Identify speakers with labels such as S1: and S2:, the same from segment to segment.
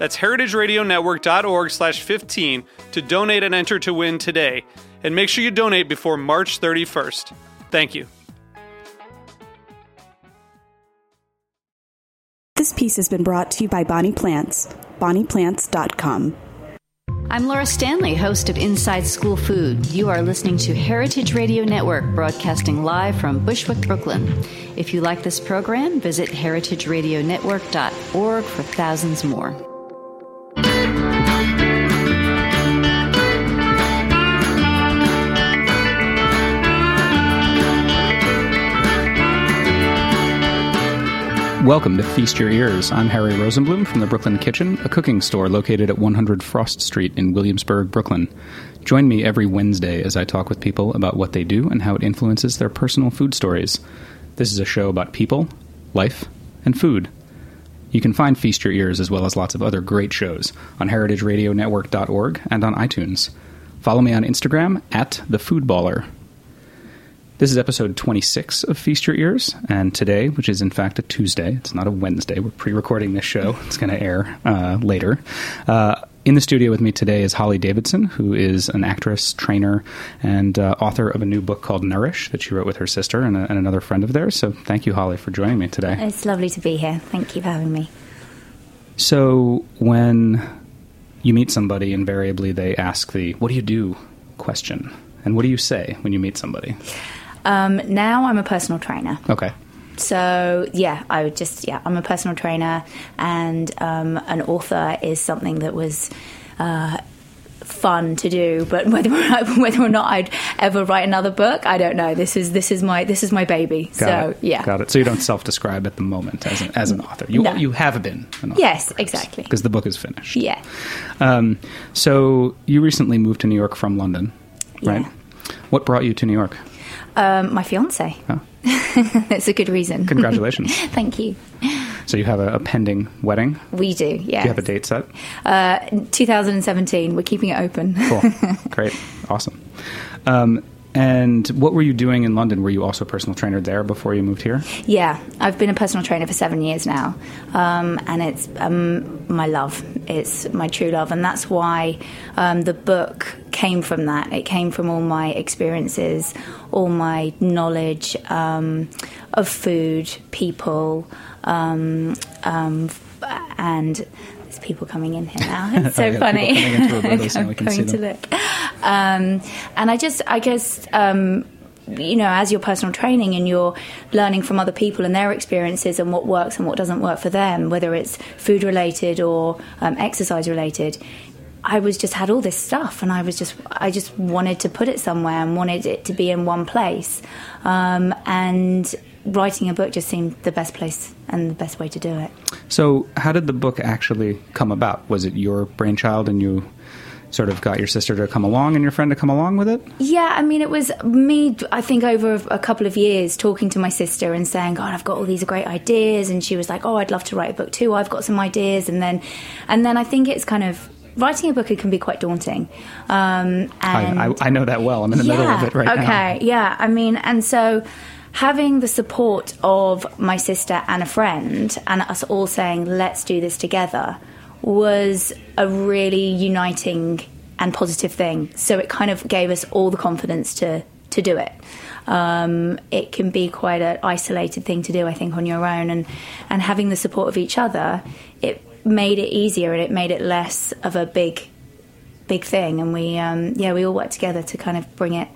S1: That's heritageradionetwork.org slash 15 to donate and enter to win today. And make sure you donate before March 31st. Thank you.
S2: This piece has been brought to you by Bonnie Plants, bonnieplants.com.
S3: I'm Laura Stanley, host of Inside School Food. You are listening to Heritage Radio Network, broadcasting live from Bushwick, Brooklyn. If you like this program, visit heritageradionetwork.org for thousands more.
S4: Welcome to Feast Your Ears. I'm Harry Rosenblum from the Brooklyn Kitchen, a cooking store located at 100 Frost Street in Williamsburg, Brooklyn. Join me every Wednesday as I talk with people about what they do and how it influences their personal food stories. This is a show about people, life, and food. You can find Feast Your Ears as well as lots of other great shows on heritageradionetwork.org and on iTunes. Follow me on Instagram at the Foodballer. This is episode 26 of Feast Your Ears, and today, which is in fact a Tuesday, it's not a Wednesday, we're pre recording this show. It's going to air uh, later. Uh, in the studio with me today is Holly Davidson, who is an actress, trainer, and uh, author of a new book called Nourish that she wrote with her sister and, a, and another friend of theirs. So thank you, Holly, for joining me today.
S5: It's lovely to be here. Thank you for having me.
S4: So, when you meet somebody, invariably they ask the what do you do question. And what do you say when you meet somebody?
S5: Um, now I'm a personal trainer.
S4: Okay.
S5: So yeah, I would just yeah, I'm a personal trainer, and um, an author is something that was. Uh, fun to do but whether or not, whether or not I'd ever write another book I don't know this is this is my this is my baby
S4: Got
S5: so
S4: it.
S5: yeah
S4: Got it. So you don't self-describe at the moment as an, as an author. You
S5: No.
S4: you have been an author.
S5: Yes, exactly.
S4: Because the book is finished.
S5: yeah
S4: Um, so you recently moved to New York from London, right?
S5: Yeah.
S4: What brought you to New York?
S5: Um, my fiance
S4: Oh,
S5: that's a good reason
S4: congratulations.
S5: thank you
S4: so you have a, a pending wedding.
S5: we do yeah
S4: Do you have a date set?
S5: uh, 2017 we're keeping it open
S4: Cool. Great. Awesome. Um, and what were you doing in London? Were you also a personal trainer there before you moved here?
S5: Yeah, I've been a personal trainer for seven years now, um, and it's um, my love. It's my true love, and that's why um, the book came from that. It came from all my experiences, all my knowledge um, of food, people, um, um, and there's people coming in here now. It's so
S4: Oh, yeah,
S5: funny.
S4: coming into a booth so we
S5: I'm
S4: can see
S5: going to look. Um, and I just, I guess, um, you know, as your personal training and you're learning from other people and their experiences and what works and what doesn't work for them, whether it's food related or um, exercise related. I was just had all this stuff, and I was just I just wanted to put it somewhere and wanted it to be in one place. Um, and writing a book just seemed the best place and the best way to do it.
S4: So, how did the book actually come about? Was it your brainchild and you sort of got your sister to come along and your friend to come along with it?
S5: Yeah, I mean, it was me, I think, over a couple of years talking to my sister and saying, God, I've got all these great ideas. And she was like, Oh, I'd love to write a book too. I've got some ideas. And then, and then I think it's kind of, writing a book, it can be quite daunting. Um, and
S4: I, I, I know that well. I'm in the middle of it right now.
S5: okay, yeah. I mean, and so having the support of my sister and a friend, and us all saying, "Let's do this together," was a really uniting and positive thing. So it kind of gave us all the confidence to to do it. Um, it can be quite an isolated thing to do, I think, on your own, and and having the support of each other, it made it easier and it made it less of a big big thing and we um, yeah we all worked together to kind of bring it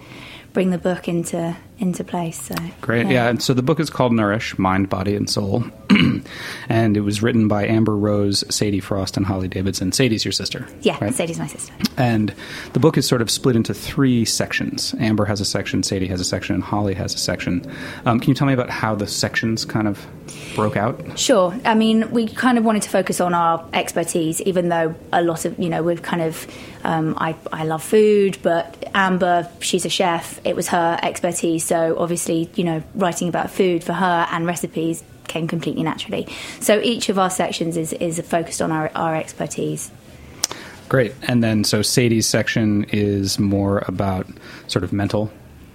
S5: bring the book into into place. So
S4: Great, yeah. And so the book is called Nourish Mind, Body, and Soul. and it was written by Amber Rose, Sadie Frost, and Holly Davidson. Sadie's your sister.
S5: yeah,
S4: right?
S5: Sadie's my sister.
S4: And the book is sort of split into three sections. Amber has a section, Sadie has a section, and Holly has a section. Um, can you tell me about how the sections kind of broke out?
S5: Sure. I mean, we kind of wanted to focus on our expertise, even though a lot of, you know, we've kind of, um, I, I love food, but Amber, she's a chef. It was her expertise. So obviously, you know, writing about food for her and recipes came completely naturally. So each of our sections is, is focused on our, our expertise.
S4: Great. And then, so Sadie's section is more about sort of mental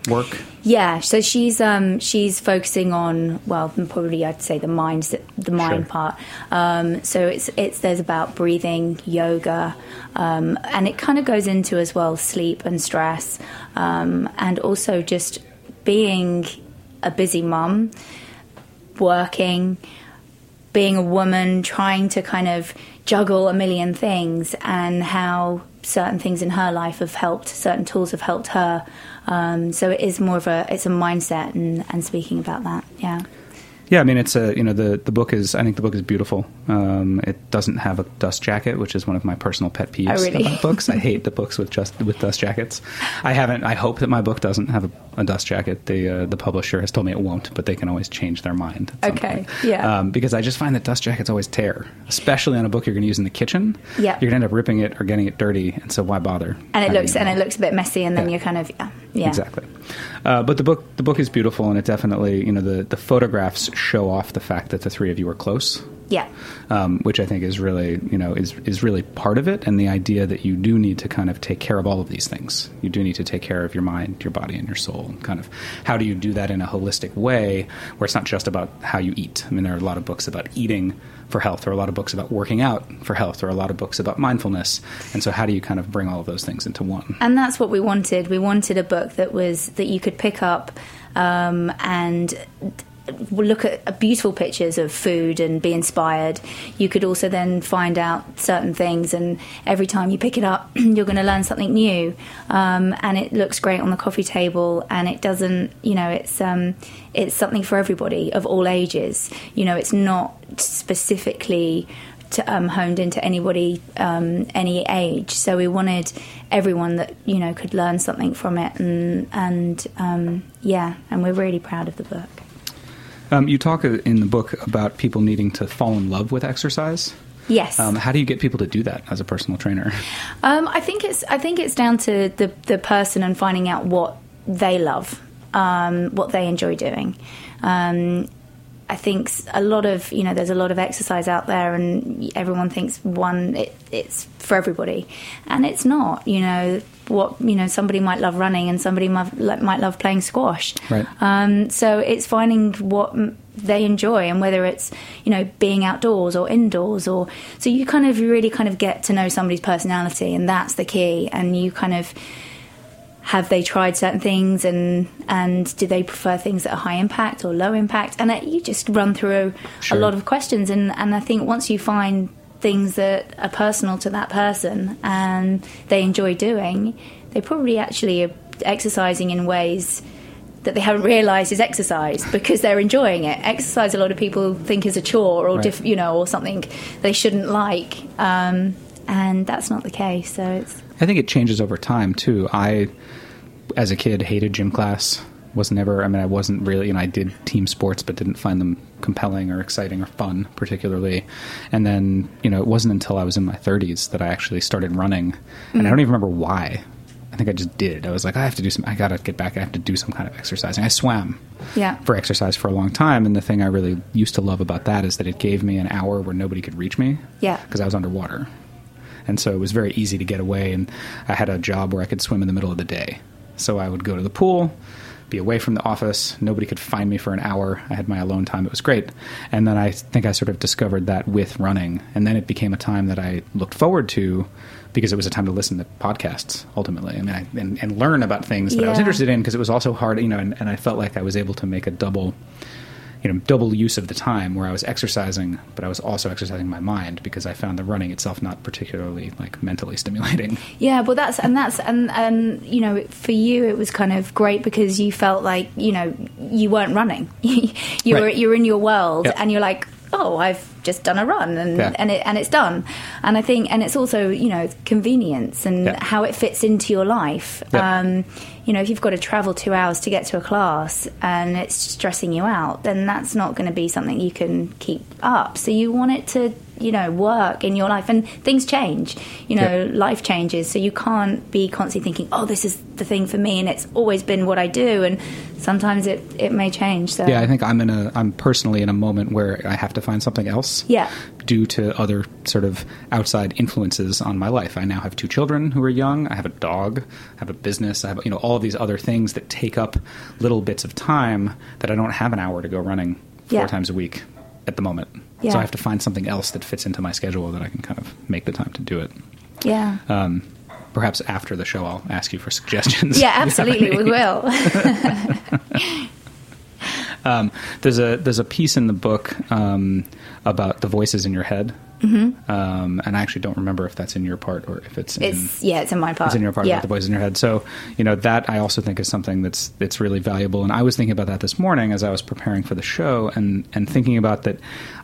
S4: work.
S5: Yeah, so she's um, she's focusing on well, probably I'd say the mind the mind
S4: Sure.
S5: part. Um, so it's it's there's about breathing, yoga, um, and it kind of goes into as well sleep and stress, um, and also just being a busy mum, working, being a woman, trying to kind of juggle a million things, and how certain things in her life have helped, certain tools have helped her. Um, so it is more of a it's a mindset and, and speaking about that. Yeah.
S4: Yeah, I mean, it's a you know the the book is I think the book is beautiful. Um, it doesn't have a dust jacket, which is one of my personal pet peeves
S5: Oh, really?
S4: about books. I hate the books with just with dust jackets. I haven't. I hope that my book doesn't have a, a dust jacket. The uh, the publisher has told me it won't, but they can always change their mind.
S5: Okay,
S4: point.
S5: yeah.
S4: Um, because I just find that dust jackets always tear, especially on a book you're going to use in the kitchen.
S5: Yeah.
S4: you're going to end up ripping it or getting it dirty, and so why bother?
S5: And it looks and it looks a bit messy, and then
S4: Yeah.
S5: you're kind of yeah, yeah.
S4: Exactly. Uh, but the book the book is beautiful, and it definitely you know the the photographs show off the fact that the three of you are close.
S5: Yeah.
S4: Um, which I think is really, you know, is is really part of it, and the idea that you do need to kind of take care of all of these things. You do need to take care of your mind, your body, and your soul. And kind of, how do you do that in a holistic way, where it's not just about how you eat? I mean, there are a lot of books about eating for health, there are a lot of books about working out for health, there are a lot of books about mindfulness, and so how do you kind of bring all of those things into one?
S5: And that's what we wanted. We wanted a book that was that you could pick up um, and look at beautiful pictures of food and be inspired. You could also then find out certain things, and every time you pick it up, you're going to learn something new. Um, and it looks great on the coffee table, and it doesn't, you know, it's um, it's something for everybody of all ages. You know, it's not specifically to, um, honed into anybody um, any age. So we wanted everyone that you know could learn something from it, and and um, yeah, and we're really proud of the book.
S4: Um, you talk uh, in the book about people needing to fall in love with exercise.
S5: Yes.
S4: Um, how do you get people to do that as a personal trainer?
S5: Um, I think it's I think it's down to the the person and finding out what they love, um, what they enjoy doing. Um, I think a lot of you know there's a lot of exercise out there, and everyone thinks one it, it's for everybody, and it's not. You know what you know somebody might love running, and somebody might, might love playing squash.
S4: Right.
S5: Um, so it's finding what they enjoy and whether it's you know being outdoors or indoors or so you kind of really kind of get to know somebody's personality and that's the key and you kind of have they tried certain things and and do they prefer things that are high impact or low impact and that you just run through
S4: Sure.
S5: a lot of questions and and I think once you find things that are personal to that person and they enjoy doing they probably actually are exercising in ways that they haven't realised is exercise because they're enjoying it. Exercise, a lot of people think is a chore or
S4: Right.
S5: diff, you know, or something they shouldn't like, um, and that's not the case. So it's
S4: I think it changes over time too. I, as a kid, hated gym class. Was never. I mean, I wasn't really. You know, I did team sports, but didn't find them compelling or exciting or fun, particularly. And then, you know, it wasn't until I was in my 30s that I actually started running, and I mm. don't even remember why. I think I just did. I was like, I have to do some. I got to get back. I have to do some kind of exercising. I swam
S5: yeah,
S4: for exercise for a long time, and the thing I really used to love about that is that it gave me an hour where nobody could reach me.
S5: Yeah.
S4: because I was underwater, and so it was very easy to get away. And I had a job where I could swim in the middle of the day, so I would go to the pool, be away from the office. Nobody could find me for an hour. I had my alone time. It was great. And then I think I sort of discovered that with running, and then it became a time that I looked forward to. Because it was a time to listen to podcasts, ultimately, I mean, I, and, and learn about things that I was interested in. Because it was also hard, you know, and, and I felt like I was able to make a double you know double use of the time where I was exercising, but I was also exercising my mind because I found the running itself not particularly like mentally stimulating.
S5: Yeah, well, that's and that's and and you know, for you it was kind of great because you felt like you know you weren't running. you were you're in your world,
S4: Yep.
S5: and you're like, oh, I've just done a run, and
S4: Yeah.
S5: and it and it's done. And I think, and it's also you know convenience and
S4: Yeah.
S5: how it fits into your life.
S4: Yeah.
S5: Um, you know, if you've got to travel two hours to get to a class and it's stressing you out, then that's not going to be something you can keep up. So you want it to, you know, work in your life. And things change, you know, life changes. So you can't be constantly thinking, oh, this is the thing for me and it's always been what I do. And sometimes it, it may change. So,
S4: Yeah, I think I'm in a I'm personally in a moment where I have to find something else.
S5: Yeah.
S4: Due to other sort of outside influences on my life. I now have two children who are young. I have a dog. I have a business. I have you know all of these other things that take up little bits of time that I don't have an hour to go running four
S5: Yeah.
S4: times a week at the moment.
S5: Yeah.
S4: So I have to find something else that fits into my schedule that I can kind of make the time to do it.
S5: yeah.
S4: Um, perhaps after the show, I'll ask you for suggestions.
S5: yeah,
S4: If you have
S5: absolutely, we will.
S4: Um, there's a there's a piece in the book um, about the voices in your head, mm-hmm. um, and I actually don't remember if that's in your part or if it's in,
S5: it's, yeah, it's in my part.
S4: it's in your part
S5: yeah.
S4: about the voices in your head. So you know that I also think is something that's that's really valuable. And I was thinking about that this morning as I was preparing for the show, and and thinking about that.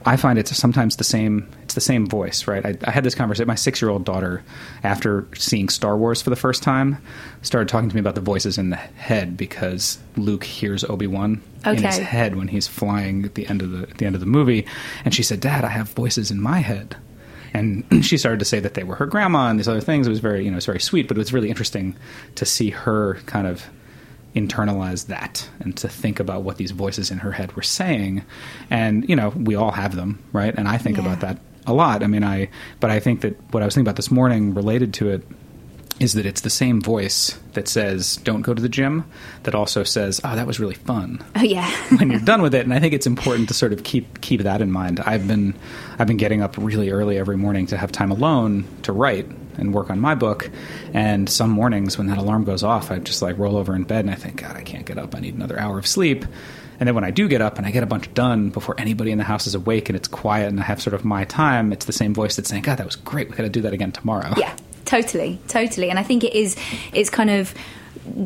S4: I find it's sometimes the same. The same voice, right? I, I had this conversation. My six year old daughter, after seeing Star Wars for the first time, started talking to me about the voices in the head because Luke hears Obi Wan in his head when he's flying at the end of the at the end of the movie, and she said, "Dad, I have voices in my head." and she started to say that they were her grandma and these other things. It was very, you know, it's very sweet, but it was really interesting to see her kind of internalize that and to think about what these voices in her head were saying. And you know, we all have them, right? And I think
S5: Yeah.
S4: about that a lot. I mean, I, but I think that what I was thinking about this morning related to it is that it's the same voice that says "Don't go to the gym," that also says, "Oh, that was really fun."
S5: Oh, yeah.
S4: when you're done with it. And I think it's important to sort of keep keep that in mind. I've been I've been getting up really early every morning to have time alone to write and work on my book. And some mornings when that alarm goes off, I just like roll over in bed and I think, God, I can't get up. I need another hour of sleep. And then when I do get up and I get a bunch done before anybody in the house is awake and it's quiet and I have sort of my time, it's the same voice that's saying, God, that was great. We got to do that again tomorrow.
S5: Yeah, totally, totally. And I think it is. It's kind of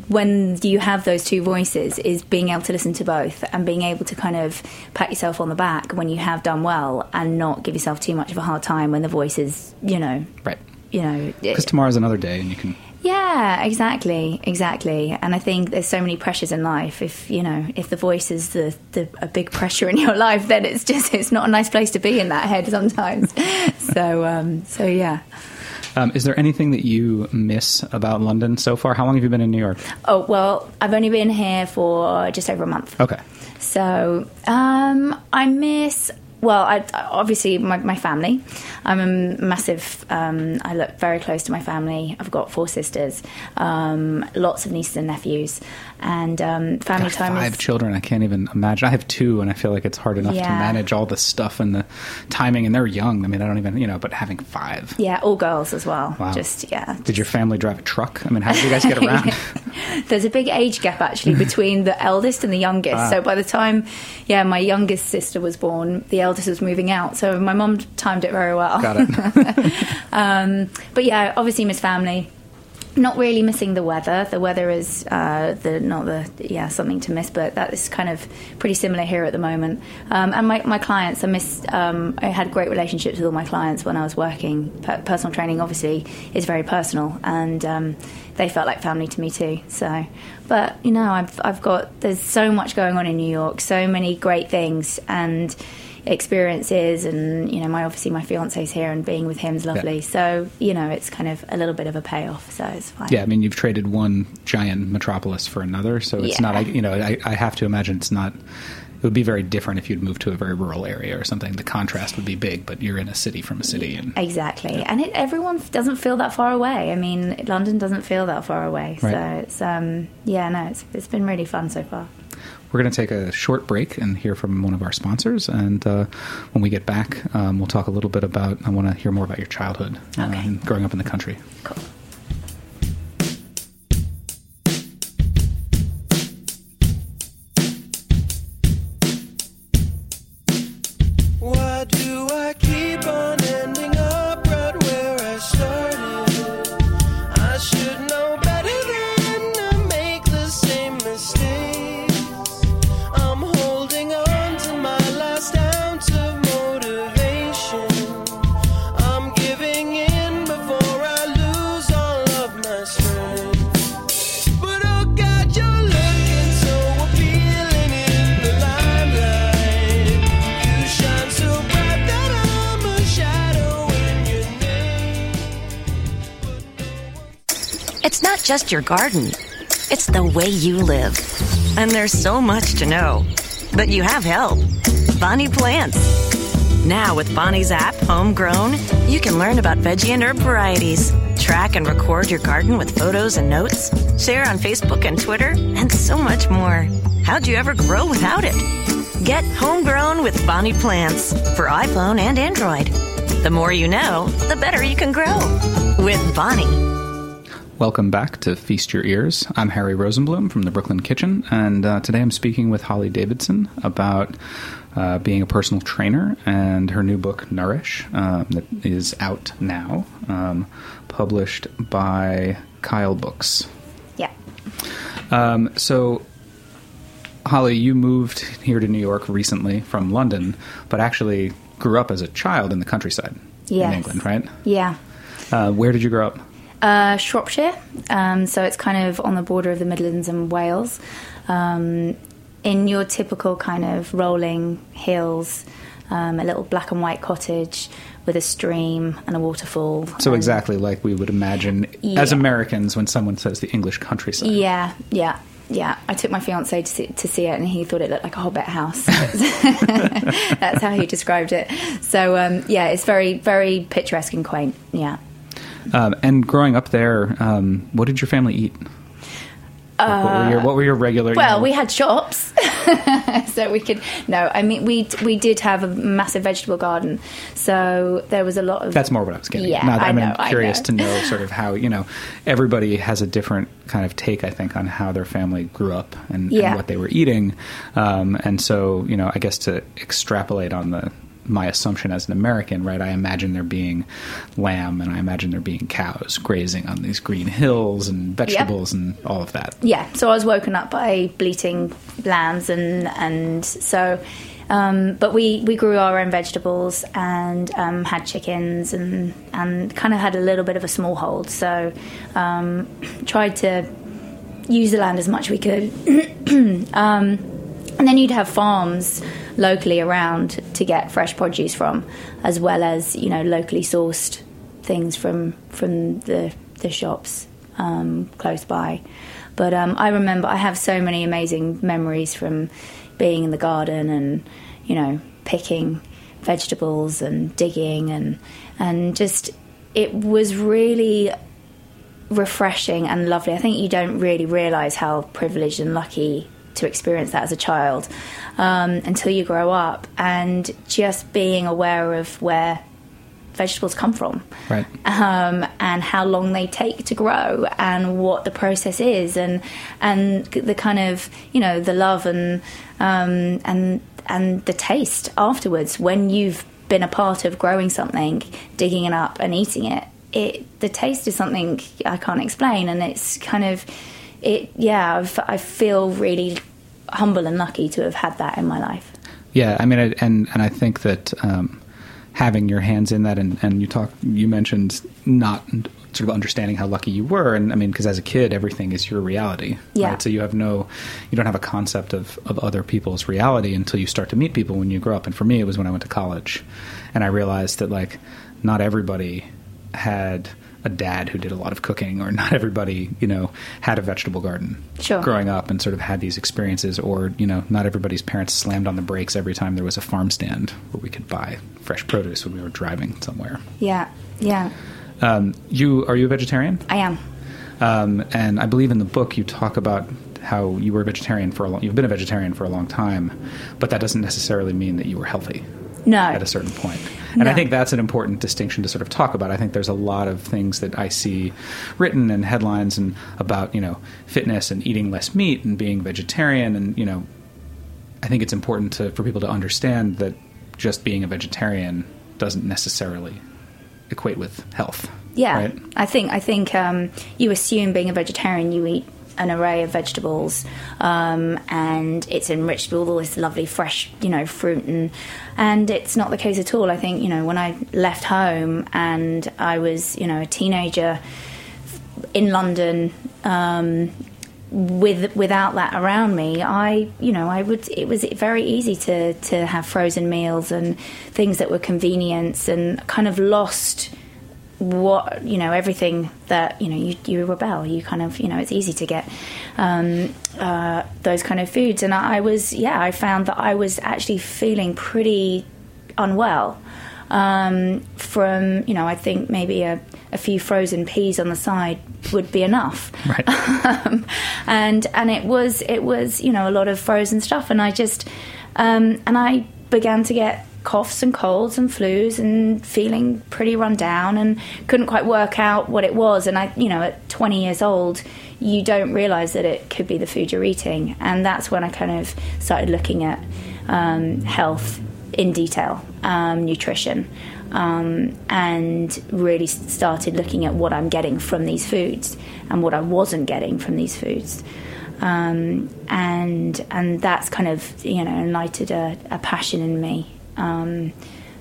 S5: when you have those two voices is being able to listen to both and being able to kind of pat yourself on the back when you have done well and not give yourself too much of a hard time when the voice is, you know,
S4: Right.
S5: you know,
S4: Because tomorrow's another day and you can.
S5: Yeah, exactly, exactly. And I think there's so many pressures in life. If you know, if the voice is the, the a big pressure in your life, then it's just it's not a nice place to be in that head sometimes. so um, so yeah.
S4: Um, is there anything that you miss about London so far? How long have you been in New York?
S5: Oh well, I've only been here for just over a month.
S4: Okay.
S5: So um, I miss. Well, I, obviously my, my family. I'm a massive. Um, I look very close to my family. I've got four sisters, um, lots of nieces and nephews, and um, family
S4: Got
S5: time
S4: five
S5: is.
S4: children. I can't even imagine. I have two, and I feel like it's hard enough to manage all the stuff and the timing. And they're young. I mean, I don't even, you know. But having five.
S5: Yeah, all girls as well.
S4: Wow.
S5: Just yeah.
S4: Did your family drive a truck? I mean, how did you guys get around?
S5: There's a big age gap actually between the eldest and the youngest.
S4: Ah.
S5: So by the time, yeah, my youngest sister was born, the eldest was moving out. So my mum timed it very well.
S4: Got it.
S5: Um, but yeah, obviously miss family. Not really missing the weather. The weather is uh, the not the yeah something to miss, but that is kind of pretty similar here at the moment. Um, and my, my clients, I miss. Um, I had great relationships with all my clients when I was working. Per- personal training obviously is very personal, and um, they felt like family to me too. So, but you know, I've I've got there's so much going on in New York, so many great things, and experiences and you know my obviously my fiance's here and being with him is lovely
S4: Yeah.
S5: so you know it's kind of a little bit of a payoff so it's fine
S4: yeah, I mean, you've traded one giant metropolis for another, so it's
S5: Yeah.
S4: not. You know, I, I have to imagine it's not. It would be very different if you'd moved to a very rural area or something. The contrast would be big, but you're in a city from a city, and
S5: exactly and it, everyone doesn't feel that far away i mean london doesn't feel that far away so it's um yeah no it's, it's been really fun so far
S4: We're going to take a short break and hear from one of our sponsors. And uh, when we get back, um, we'll talk a little bit about. I want to hear more about your childhood uh,
S5: Okay.
S4: and growing up in the country.
S5: cool
S6: just your garden, it's the way you live. And there's so much to know. But you have help. Bonnie Plants. Now, with Bonnie's app, Homegrown, you can learn about veggie and herb varieties, track and record your garden with photos and notes, share on Facebook and Twitter, and so much more. How'd you ever grow without it? Get Homegrown with Bonnie Plants for iPhone and Android. The more you know, the better you can grow with Bonnie.
S4: Welcome back to Feast Your Ears. I'm Harry Rosenblum from the Brooklyn Kitchen, and uh, today I'm speaking with Holly Davidson about uh, being a personal trainer and her new book, Nourish, um, that is out now, um, published by Kyle Books.
S5: Yeah.
S4: Um, so, Holly, you moved here to New York recently from London, but actually grew up as a child in the countryside
S5: Yes.
S4: in England, right?
S5: Yeah.
S4: Uh, where did you grow up?
S5: Uh, Shropshire, um, so it's kind of on the border of the Midlands and Wales. Um, in your typical kind of rolling hills, um, a little black and white cottage with a stream and a waterfall.
S4: So exactly like we would imagine as
S5: Um,
S4: Americans when someone says the English countryside.
S5: Yeah, yeah, yeah. I took my fiance to see, to see it, and he thought it looked like a hobbit house. That's how he described it. So um, yeah, it's very, very picturesque and quaint. Yeah.
S4: Um, and growing up there, um, what did your family eat? Like, what, were your, what were your regular? you
S5: Well,
S4: know-
S5: we had shops, so we could. No, I mean we we did have a massive vegetable garden, so there was a lot of.
S4: That's more what I was getting.
S5: Yeah, I
S4: I'm
S5: know, I
S4: curious
S5: know.
S4: to know sort of how you know everybody has a different kind of take, I think, on how their family grew up and,
S5: Yeah.
S4: and what they were eating, um, and so you know, I guess to extrapolate on the my assumption as an American, right? I imagine there being lamb, and I imagine there being cows grazing on these green hills and vegetables and all of that.
S5: Yeah, so I was woken up by bleating lambs, and and so. Um, but we, we grew our own vegetables and um, had chickens and, and kind of had a little bit of a small hold. So um, tried to use the land as much as we could. and then you'd have farms locally around to get fresh produce from, as well as you know locally sourced things from from the the shops um, close by. But um, I remember I have so many amazing memories from being in the garden and you know picking vegetables and digging and and just it was really refreshing and lovely. I think you don't really realise how privileged and lucky to experience that as a child um, until you grow up, and just being aware of where vegetables come from,
S4: Right.
S5: um, and how long they take to grow, and what the process is, and and the kind of you know the love and um, and and the taste afterwards when you've been a part of growing something, digging it up and eating it. It the taste is something I can't explain, and it's kind of it. Yeah, I've, I feel really humble and lucky to have had that in my life.
S4: Yeah, I mean, I, and and I think that um, having your hands in that, and, and you talk, you mentioned not sort of understanding how lucky you were, and I mean, because as a kid, everything is your reality,
S5: Yeah.
S4: right? So you have no, you don't have a concept of of other people's reality until you start to meet people when you grow up. And for me, it was when I went to college, and I realized that like not everybody had a dad who did a lot of cooking, or not everybody, you know, had a vegetable garden
S5: Sure.
S4: growing up and sort of had these experiences, or you know, not everybody's parents slammed on the brakes every time there was a farm stand where we could buy fresh produce when we were driving somewhere.
S5: Yeah, yeah,
S4: Um, you are you a vegetarian?
S5: I am.
S4: Um, and I believe in the book you talk about how you were a vegetarian for a long. You've been a vegetarian for a long time, but that doesn't necessarily mean that you were healthy
S5: No,
S4: at a certain point. And I think that's an important distinction to sort of talk about. I think there's a lot of things that I see written in headlines and about, you know, fitness and eating less meat and being vegetarian and, you know, I think it's important to for people to understand that just being a vegetarian doesn't necessarily equate with health.
S5: Yeah,
S4: Right?
S5: I think I think um, you assume being a vegetarian you eat an array of vegetables um, and it's enriched with all this lovely fresh you know fruit and and it's not the case at all. I think you know when I left home and I was you know a teenager in London. Um, with without that around me, I you know I would it was very easy to to have frozen meals and things that were convenience and kind of lost what you know everything that you know you, you rebel. You kind of you know it's easy to get um, uh, those kind of foods. And I, I was yeah I found that I was actually feeling pretty unwell. Um, from you know I think maybe a, a, few frozen peas on the side would be enough.
S4: Right.
S5: um, and and it was it was you know a lot of frozen stuff. And I just um, and I began to get coughs and colds and flus and feeling pretty run down and couldn't quite work out what it was. And I, you know, at 20 years old, you don't realize that it could be the food you're eating. And that's when I kind of started looking at um, health in detail, um, nutrition, um, and really started looking at what I'm getting from these foods and what I wasn't getting from these foods. Um, and and that's kind of you know lighted a, a passion in me um,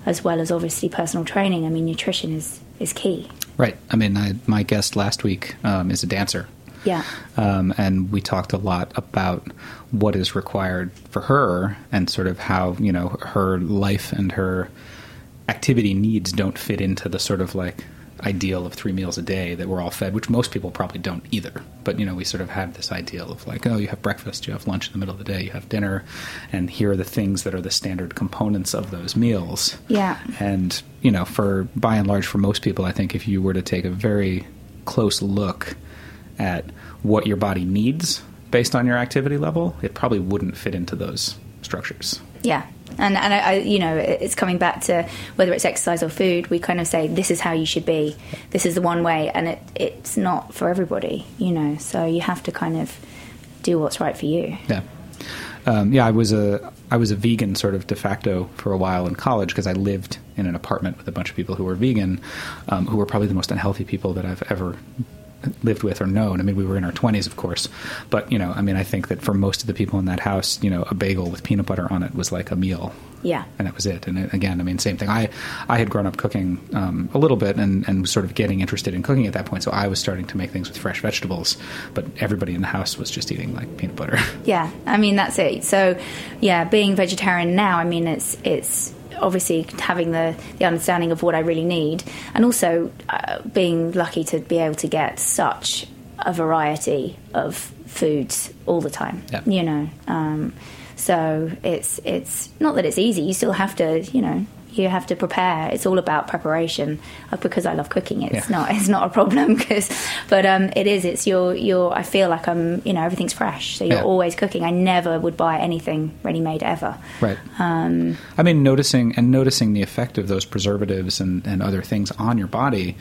S5: as well as obviously personal training. I mean, nutrition is, is key.
S4: Right. I mean, I, my guest last week um, is a dancer.
S5: Yeah.
S4: Um, and we talked a lot about what is required for her and sort of how, you know, her life and her activity needs don't fit into the sort of like ideal of three meals a day that we're all fed, which most people probably don't either. But you know, we sort of have this ideal of like, oh, you have breakfast, you have lunch in the middle of the day, you have dinner, and here are the things that are the standard components of those meals.
S5: Yeah.
S4: And you know, for by and large, for most people, I think if you were to take a very close look at what your body needs based on your activity level, it probably wouldn't fit into those structures.
S5: Yeah, and and I, I, you know it's coming back to whether it's exercise or food. We kind of say this is how you should be. This is the one way, and it it's not for everybody. You know, so you have to kind of do what's right for you.
S4: Yeah, um, yeah. I was a I was a vegan sort of de facto for a while in college because I lived in an apartment with a bunch of people who were vegan, um, who were probably the most unhealthy people that I've ever lived with or known. I mean, we were in our 20s, of course, but you know, I mean, I think that for most of the people in that house, you know, a bagel with peanut butter on it was like a meal.
S5: Yeah,
S4: and that was it. And it, again, I mean, same thing. I I had grown up cooking um, a little bit and and was sort of getting interested in cooking at that point, so I was starting to make things with fresh vegetables. But everybody in the house was just eating like peanut butter.
S5: Yeah, I mean, that's it. So, yeah, being vegetarian now, I mean, it's it's obviously having the, the understanding of what I really need, and also uh, being lucky to be able to get such a variety of foods all the time.
S4: Yeah.
S5: You know, um, so it's it's not that it's easy. You still have to, you know, you have to prepare. It's all about preparation. Uh, because I love cooking, it's yeah. not it's not a problem. Because, but um, it is. It's your your. I feel like I'm. You know, everything's fresh, so you're yeah. always cooking. I never would buy anything ready made ever.
S4: Right.
S5: Um,
S4: I mean, noticing and noticing the effect of those preservatives and, and other things on your body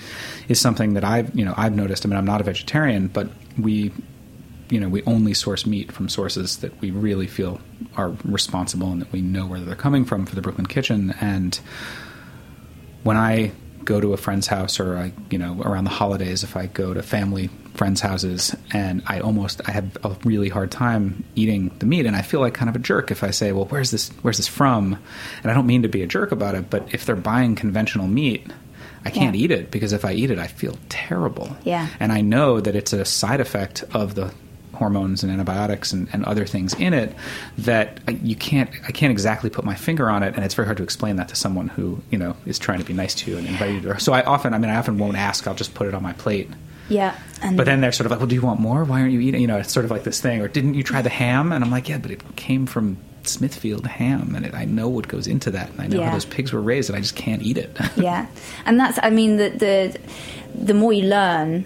S4: is something that I've you know I've noticed. I mean, I'm not a vegetarian, but we you know we only source meat from sources that we really feel are responsible and that we know where they're coming from for the Brooklyn Kitchen. And when I go to a friend's house or I, you know, around the holidays, if I go to family friends' houses and I almost I have a really hard time eating the meat and I feel like kind of a jerk if I say, "Well, where's this where's this from?" And I don't mean to be a jerk about it, but if they're buying conventional meat, I can't yeah. eat it because if I eat it, I feel terrible.
S5: Yeah.
S4: And I know that it's a side effect of the hormones and antibiotics and, and, other things in it that you can't I can't exactly put my finger on it and it's very hard to explain that to someone who you know is trying to be nice to you and invite you to so I often I mean I often won't ask I'll just put it on my plate
S5: yeah
S4: but then they're sort of like well do you want more why aren't you eating you know it's sort of like this thing or didn't you try the ham and I'm like yeah but it came from Smithfield ham, and it, I know what goes into that, and I know yeah. how those pigs were raised, and I just can't eat it.
S5: yeah, and that's I mean the the the more you learn,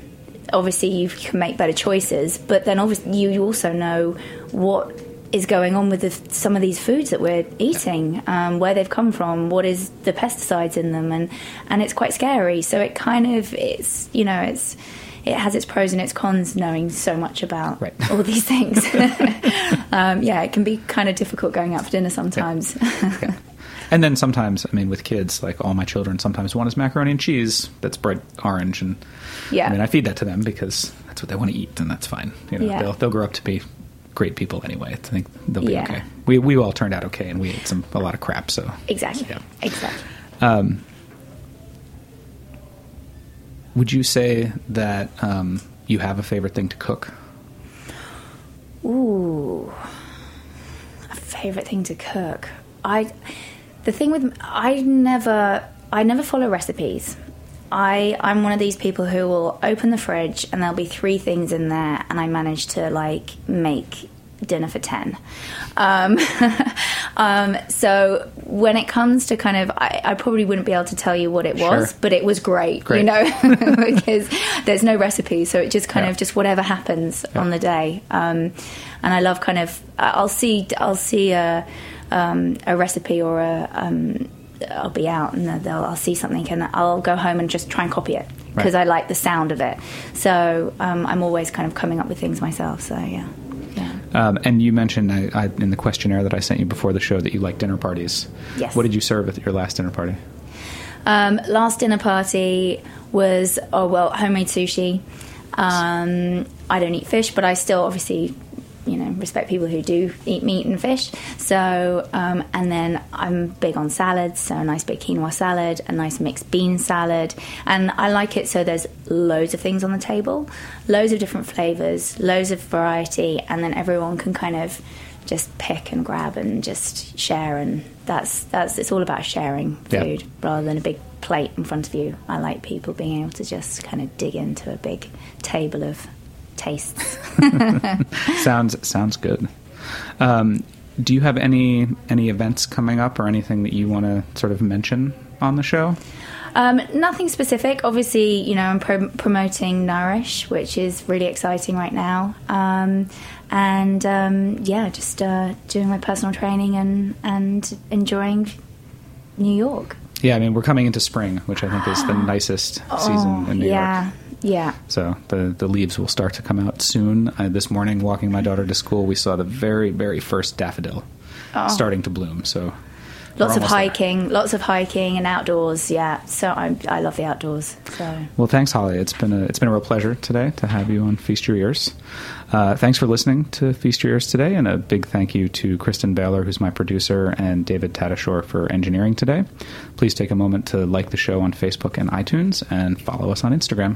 S5: obviously you can make better choices, but then obviously you also know what is going on with the, some of these foods that we're eating, um, where they've come from, what is the pesticides in them, and and it's quite scary. So it kind of it's you know it's it has its pros and its cons knowing so much about
S4: right.
S5: all these things. um, yeah, it can be kind of difficult going out for dinner sometimes.
S4: Yeah. Yeah. And then sometimes, I mean, with kids, like all my children, sometimes one is macaroni and cheese that's bright orange, and
S5: yeah,
S4: I mean, I feed that to them because that's what they want to eat, and that's fine. You know, yeah. they'll they'll grow up to be great people anyway. I think they'll be yeah. okay. We we all turned out okay, and we ate some a lot of crap. So
S5: exactly, yeah, exactly.
S4: Um, would you say that um, you have a favorite thing to cook?
S5: Ooh, a favorite thing to cook. I the thing with I never I never follow recipes. I I'm one of these people who will open the fridge and there'll be three things in there, and I manage to like make dinner for 10 um, um, so when it comes to kind of I, I, probably wouldn't be able to tell you what it was
S4: Sure.
S5: but it was great,
S4: Great.
S5: you know because there's no recipe so it just kind
S4: Yeah.
S5: of just whatever happens on the day um, and i love kind of i'll see i'll see a, um, a recipe or a um, i'll be out and they'll, i'll see something and i'll go home and just try and copy it because
S4: Right.
S5: i like the sound of it so um, i'm always kind of coming up with things myself so yeah yeah
S4: Um, and you mentioned I, I, in the questionnaire that I sent you before the show that you like dinner parties.
S5: Yes.
S4: What did you serve at your last dinner party?
S5: Um, last dinner party was oh well homemade sushi. Um, I don't eat fish, but I still obviously you know respect people who do eat meat and fish. So um, and then I'm big on salads, so a nice big quinoa salad, a nice mixed bean salad, and I like it so there's loads of things on the table, loads of different flavors, loads of variety, and then everyone can kind of just pick and grab and just share and that's that's it's all about sharing
S4: Yeah.
S5: food rather than a big plate in front of you. I like people being able to just kind of dig into a big table of tastes.
S4: sounds sounds good. Um, do you have any any events coming up or anything that you want to sort of mention on the show?
S5: Um, nothing specific. Obviously, you know, I'm pro- promoting Nourish, which is really exciting right now. Um, and um, yeah, just uh, doing my personal training and, and enjoying New York.
S4: Yeah, I mean we're coming into spring, which I think is the nicest season in New
S5: Oh, yeah,
S4: York.
S5: Yeah.
S4: So the the leaves will start to come out soon. Uh, this morning, walking my daughter to school, we saw the very very first daffodil starting to bloom. So
S5: Lots of
S4: almost there.
S5: hiking, lots of hiking and outdoors. Yeah, so I, I love the outdoors. So
S4: Well, thanks, Holly. It's been a it's been a real pleasure today to have you on Feast Your Ears. Uh, thanks for listening to Feast Your Ears today, and a big thank you to Kristen Baylor, who's my producer, and David Tadashore for engineering today. Please take a moment to like the show on Facebook and iTunes, and follow us on Instagram.